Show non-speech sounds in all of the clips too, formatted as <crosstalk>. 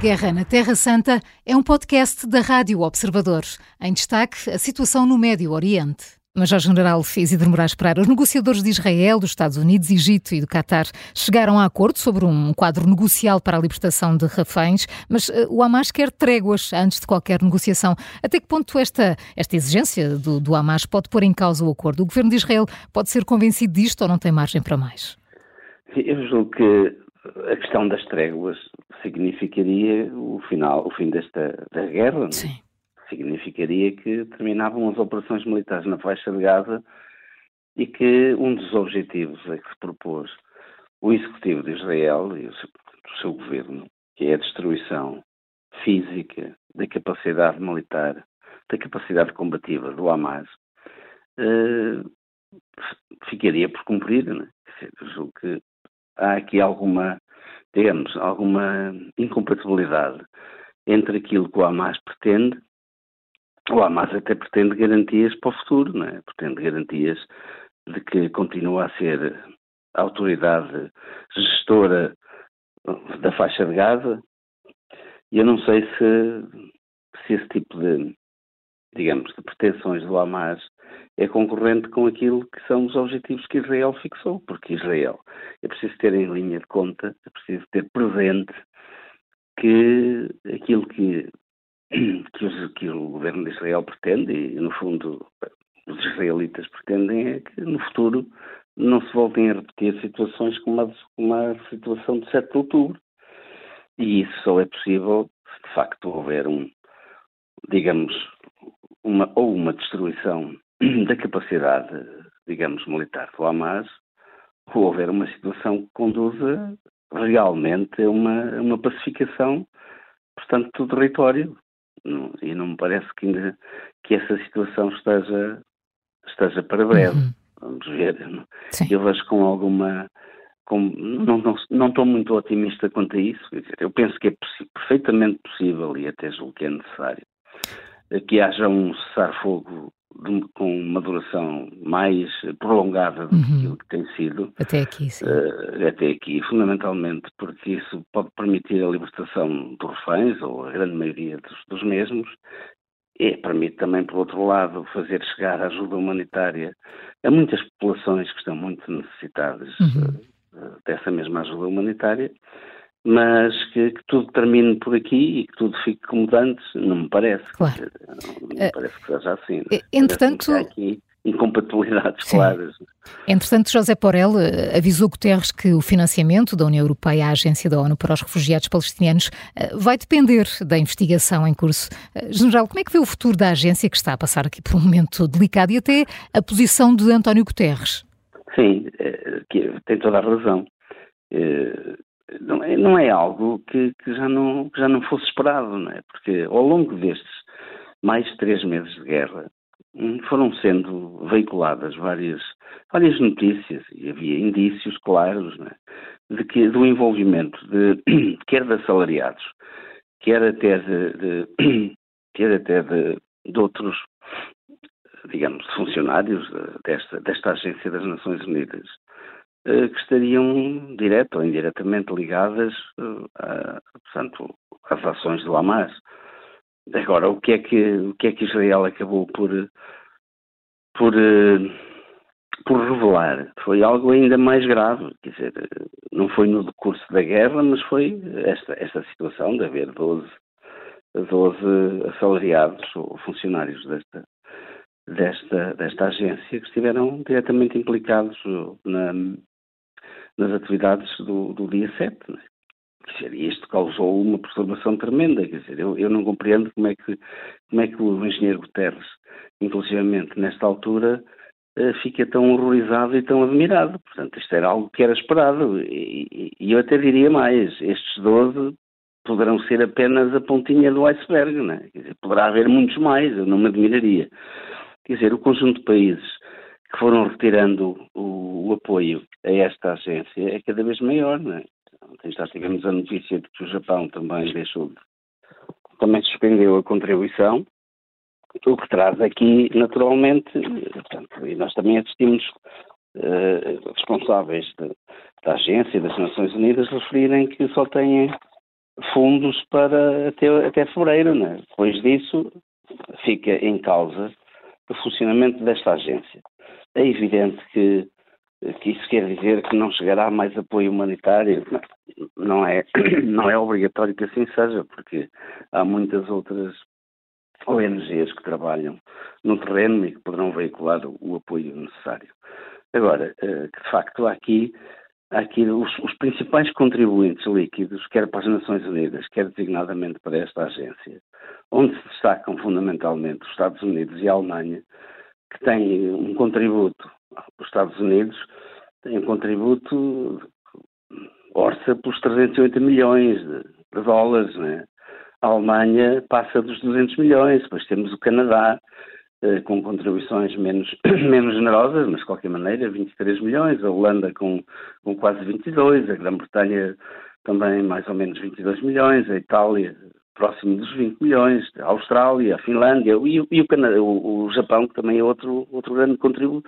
Guerra na Terra Santa é um podcast da Rádio Observador. Em destaque, a situação no Médio Oriente. Major-General Isidro Moraes Pereira, os negociadores de Israel, dos Estados Unidos, Egito e do Catar chegaram a acordo sobre um quadro negocial para a libertação de reféns, mas uh, o Hamas quer tréguas antes de qualquer negociação. Até que ponto esta, esta exigência do, do Hamas pode pôr em causa o acordo? O governo de Israel pode ser convencido disto ou não tem margem para mais? Eu julgo que a questão das tréguas significaria o final, o fim desta da guerra. É? Sim. Significaria que terminavam as operações militares na faixa de Gaza e que um dos objetivos a que se propôs o executivo de Israel e o seu, seu governo, que é a destruição física da capacidade militar, da capacidade combativa do Hamas, eh, ficaria por cumprir. Né? Eu julgo que há aqui alguma, digamos, alguma incompatibilidade entre aquilo que o Hamas pretende. O Hamas até pretende garantias para o futuro, não é? pretende garantias de que continua a ser a autoridade gestora da faixa de Gaza. E eu não sei se, se esse tipo de, digamos, de pretensões do Hamas é concorrente com aquilo que são os objetivos que Israel fixou, porque Israel é preciso ter em linha de conta, é preciso ter presente que aquilo que, <clears throat> que, os, que o governo de Israel pretende, e no fundo os israelitas pretendem, é que no futuro não se voltem a repetir situações como a, como a situação de 7 de outubro. E isso só é possível se de facto houver um, digamos, uma, ou uma destruição <clears throat> da capacidade, digamos, militar do Hamas, ou houver uma situação que conduza realmente a uma, uma pacificação, portanto, do território. E não me parece que ainda que essa situação esteja, esteja para breve. Uhum. Vamos ver. Sim. Eu vejo com alguma. Com, não, não, não estou muito otimista quanto a isso. eu penso que é perfeitamente possível e até julgo que é necessário que haja um cessar-fogo com uma duração mais prolongada do que uhum. que tem sido. Até aqui, sim. Uh, até aqui, fundamentalmente porque isso pode permitir a libertação dos reféns, ou a grande maioria dos, dos mesmos, e permite também, por outro lado, fazer chegar a ajuda humanitária a muitas populações que estão muito necessitadas uhum. uh, dessa mesma ajuda humanitária mas que, que, tudo termine por aqui e que tudo fique como antes, não me parece. Claro. Não me uh, parece que seja assim. Uh, entretanto. aqui incompatibilidades Sim. claras. Entretanto, José Porel eh, avisou Guterres que o financiamento da União Europeia à Agência da ONU para os Refugiados Palestinianos vai depender da investigação em curso. General, como é que vê o futuro da agência que está a passar aqui por um momento delicado e até a posição de António Guterres? Sim, tem toda a razão não é, não é algo que, que, já não, que já não fosse esperado, não é? Porque ao longo destes mais três meses de guerra hum, foram sendo veiculadas várias, várias notícias e havia indícios claros é? de que, do envolvimento de, <clears throat> quer de assalariados, quer até de, de <clears throat> quer até de, de outros digamos, funcionários desta, desta agência das Nações Unidas, eh, que estariam direto ou indiretamente ligadas eh, a, portanto, às ações do Hamas. Agora, o que é que, o que, é que Israel acabou por, por, eh, por revelar? Foi algo ainda mais grave, quer dizer, não foi no decurso da guerra, mas foi esta, esta situação de haver 12, 12 assalariados ou funcionários desta, desta, desta agência que estiveram diretamente implicados na, nas atividades do, do dia 7. Né? Dizer, isto causou uma perturbação tremenda. Quer dizer, eu, eu não compreendo como é, que, como é que o engenheiro Guterres, inclusivamente nesta altura, uh, fica tão horrorizado e tão admirado. Portanto, isto era algo que era esperado. E, e eu até diria mais: estes 12 poderão ser apenas a pontinha do iceberg. Né? Quer dizer, poderá haver muitos mais, eu não me admiraria. Quer dizer, o conjunto de países que foram retirando o, o, apoio a esta agência é cada vez maior, não é? Ontem já tivemos a notícia de que o Japão também deixou de, também suspendeu a contribuição, o que traz aqui, naturalmente, portanto, e nós também assistimos uh, responsáveis de, da agência das Nações Unidas referirem que só têm fundos para até, até fevereiro. Né? Depois disso, fica em causa o funcionamento desta agência. É evidente que, que isso quer dizer que não chegará mais apoio humanitário. Não é, <clears throat> não é obrigatório que assim seja, porque há muitas outras ONGs que trabalham no terreno e que poderão veicular o, apoio necessário. Agora, eh, de facto há aqui, aqui os, os, principais contribuintes líquidos, quer para as Nações Unidas, quer designadamente para esta agência, onde se destacam fundamentalmente os Estados Unidos e a Alemanha, que têm um contributo, os Estados Unidos têm um contributo orça pelos 380 milhões de, de dólares, né? a Alemanha passa dos 200 milhões, depois temos o Canadá, eh, com contribuições menos, <coughs> menos generosas, mas de qualquer maneira 23 milhões, a Holanda com, com quase 22, a Grã-Bretanha também mais ou menos 22 milhões, a Itália próximo dos 20 milhões, a Austrália, a Finlândia e, e o, Canadá, o, o, Japão, que também é outro, outro grande contribu,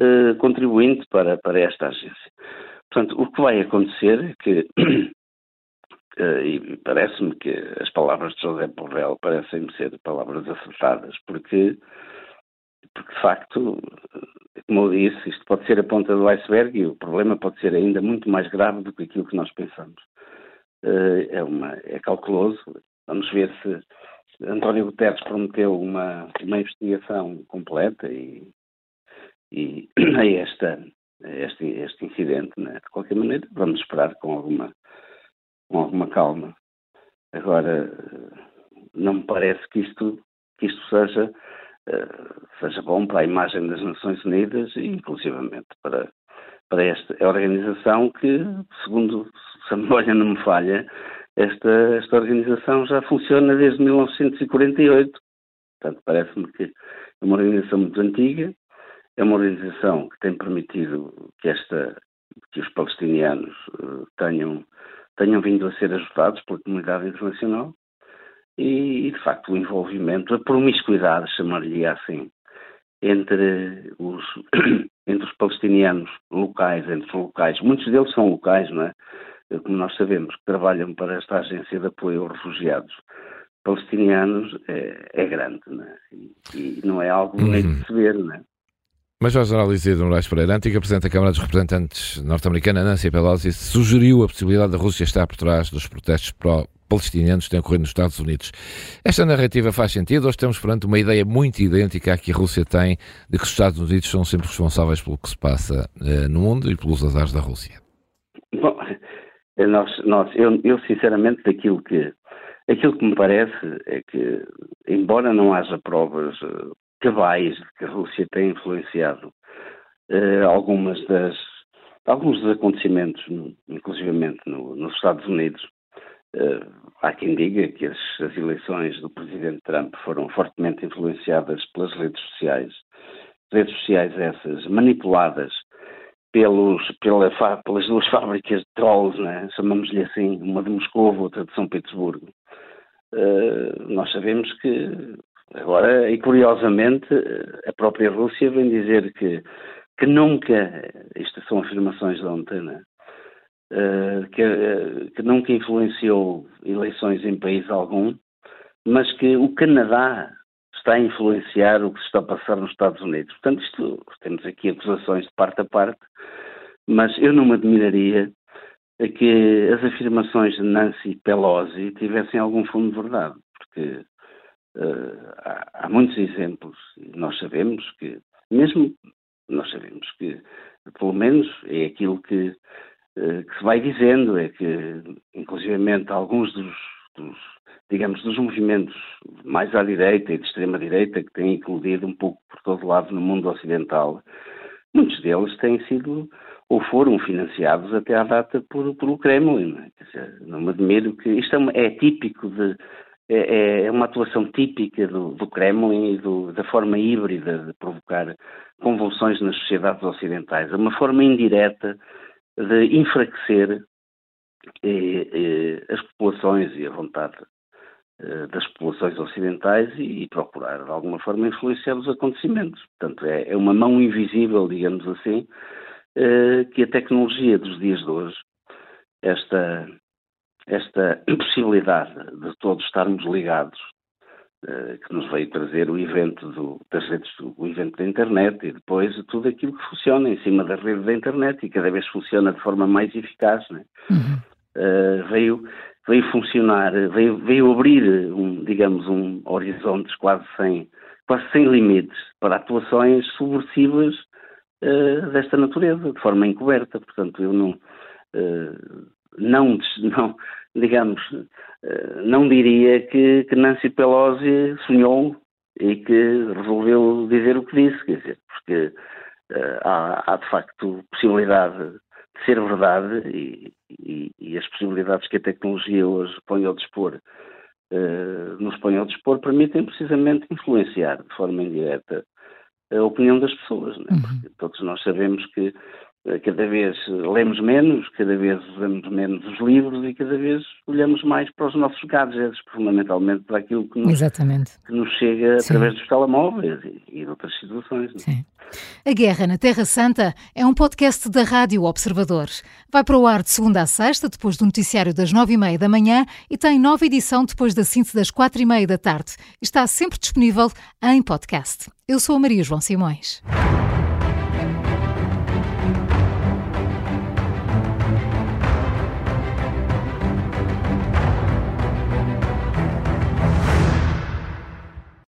uh, contribuinte para, para esta agência. Portanto, o que vai acontecer é que Uh, <clears throat> e parece-me que as palavras de José Borrell parecem-me ser palavras acertadas, porque, porque de facto, como eu disse, isto pode ser a ponta do iceberg e o problema pode ser ainda muito mais grave do que aquilo que nós pensamos. É, uma, é calculoso. Vamos ver se António Guterres prometeu uma, uma investigação completa e, e <clears throat> a, esta, este, este incidente. Né? De qualquer maneira, vamos esperar com alguma com alguma calma. Agora, não me parece que isto, que isto seja, uh, seja bom para a imagem das Nações Unidas e, inclusivamente, para, para esta organização que, segundo <laughs> se a memória não me falha, esta, esta organização já funciona desde 1948. Portanto, parece-me que é uma organização muito antiga, é uma organização que tem permitido que, esta, que os palestinianos uh, tenham tenham vindo a ser ajudados pela comunidade internacional e, de facto, o envolvimento, a promiscuidade, chamar-lhe assim, entre os, <coughs> entre os palestinianos locais, entre os locais, muitos deles são locais, não é? Como nós sabemos, que trabalham para esta agência de apoio aos refugiados palestinianos, é, é grande, não é? E, e, não é algo nem de se ver, não é? Major General Isidro Moraes Pereira, antiga Presidente da Câmara dos Representantes norte-americana, Nancy Pelosi, sugeriu a possibilidade da Rússia estar por trás dos protestos pró-palestinianos que têm ocorrido nos Estados Unidos. Esta narrativa faz sentido ou estamos perante uma ideia muito idêntica à que a Rússia tem de que os Estados Unidos são sempre responsáveis pelo que se passa eh, no mundo e pelos azares da Rússia? Bom, eh, nós, nós, eu, eu sinceramente daquilo que aquilo que me parece é que, embora não haja provas eh, cabais que a Rússia tem influenciado uh, algumas das, alguns dos acontecimentos, inclusivamente no, nos Estados Unidos. Uh, há quem diga que as, as, eleições do presidente Trump foram fortemente influenciadas pelas redes sociais, redes sociais essas manipuladas pelos, pela, pelas duas <laughs> fábricas de trolls, né? chamamos-lhe assim, uma de Moscou, outra de São Petersburgo. Uh, nós sabemos que Agora, e curiosamente, a própria Rússia vem dizer que, que nunca, estas são afirmações de ontem, né? Uh, que, uh, que, nunca influenciou eleições em país algum, mas que o Canadá está a influenciar o que se está a passar nos Estados Unidos. Portanto, isto, temos aqui acusações de parte a parte, mas eu não me admiraria que as afirmações de Nancy Pelosi tivessem algum fundo de verdade, porque Uh, há, há, muitos exemplos nós sabemos que, mesmo nós sabemos que, pelo menos é aquilo que, uh, que se vai dizendo, é que, inclusivamente, alguns dos, dos, digamos, dos movimentos mais à direita e de extrema-direita que têm eclodido um pouco por todo lado no mundo ocidental, muitos deles têm sido ou foram financiados até à data por, por o Kremlin. Não, é? dizer, não me admiro que isto é, é típico de é, é, é uma atuação típica do, do Kremlin e do, da forma híbrida de provocar convulsões nas sociedades ocidentais. É uma forma indireta de enfraquecer eh, as populações e a vontade das populações ocidentais e, e, procurar, de alguma forma, influenciar os acontecimentos. Portanto, é, é uma mão invisível, digamos assim, que a tecnologia dos dias de hoje, esta esta impossibilidade de todos estarmos ligados, uh, que nos veio trazer o evento do, das redes, o evento da internet e depois tudo aquilo que funciona em cima da rede da internet e cada vez funciona de forma mais eficaz, né? uhum. uh, veio veio funcionar, veio, veio abrir um, digamos, um horizontes quase sem quase sem limites para atuações subversivas uh, desta natureza, de forma encoberta. Portanto, eu não, uh, não, <laughs> não digamos, uh, não diria que, que, Nancy Pelosi sonhou e que resolveu dizer o que disse, quer dizer, porque há, há, de facto possibilidade de ser verdade e, e, e, as possibilidades que a tecnologia hoje põe ao dispor uh, nos põe ao dispor permitem precisamente influenciar de forma indireta a opinião das pessoas. Né? Porque todos nós sabemos que eh, cada vez lemos menos, cada vez usamos menos os livros e cada vez olhamos mais para os nossos gadgets, fundamentalmente para aquilo que nos, que nos chega Sim. através dos telemóveis e, e de outras situações. Sim. A Guerra na Terra Santa é um podcast da Rádio Observador. Vai para o ar de segunda a sexta, depois do noticiário das nove e meia da manhã e tem nova edição depois da síntese das quatro e meia da tarde. Está sempre disponível em podcast. Eu sou a Maria João Simões.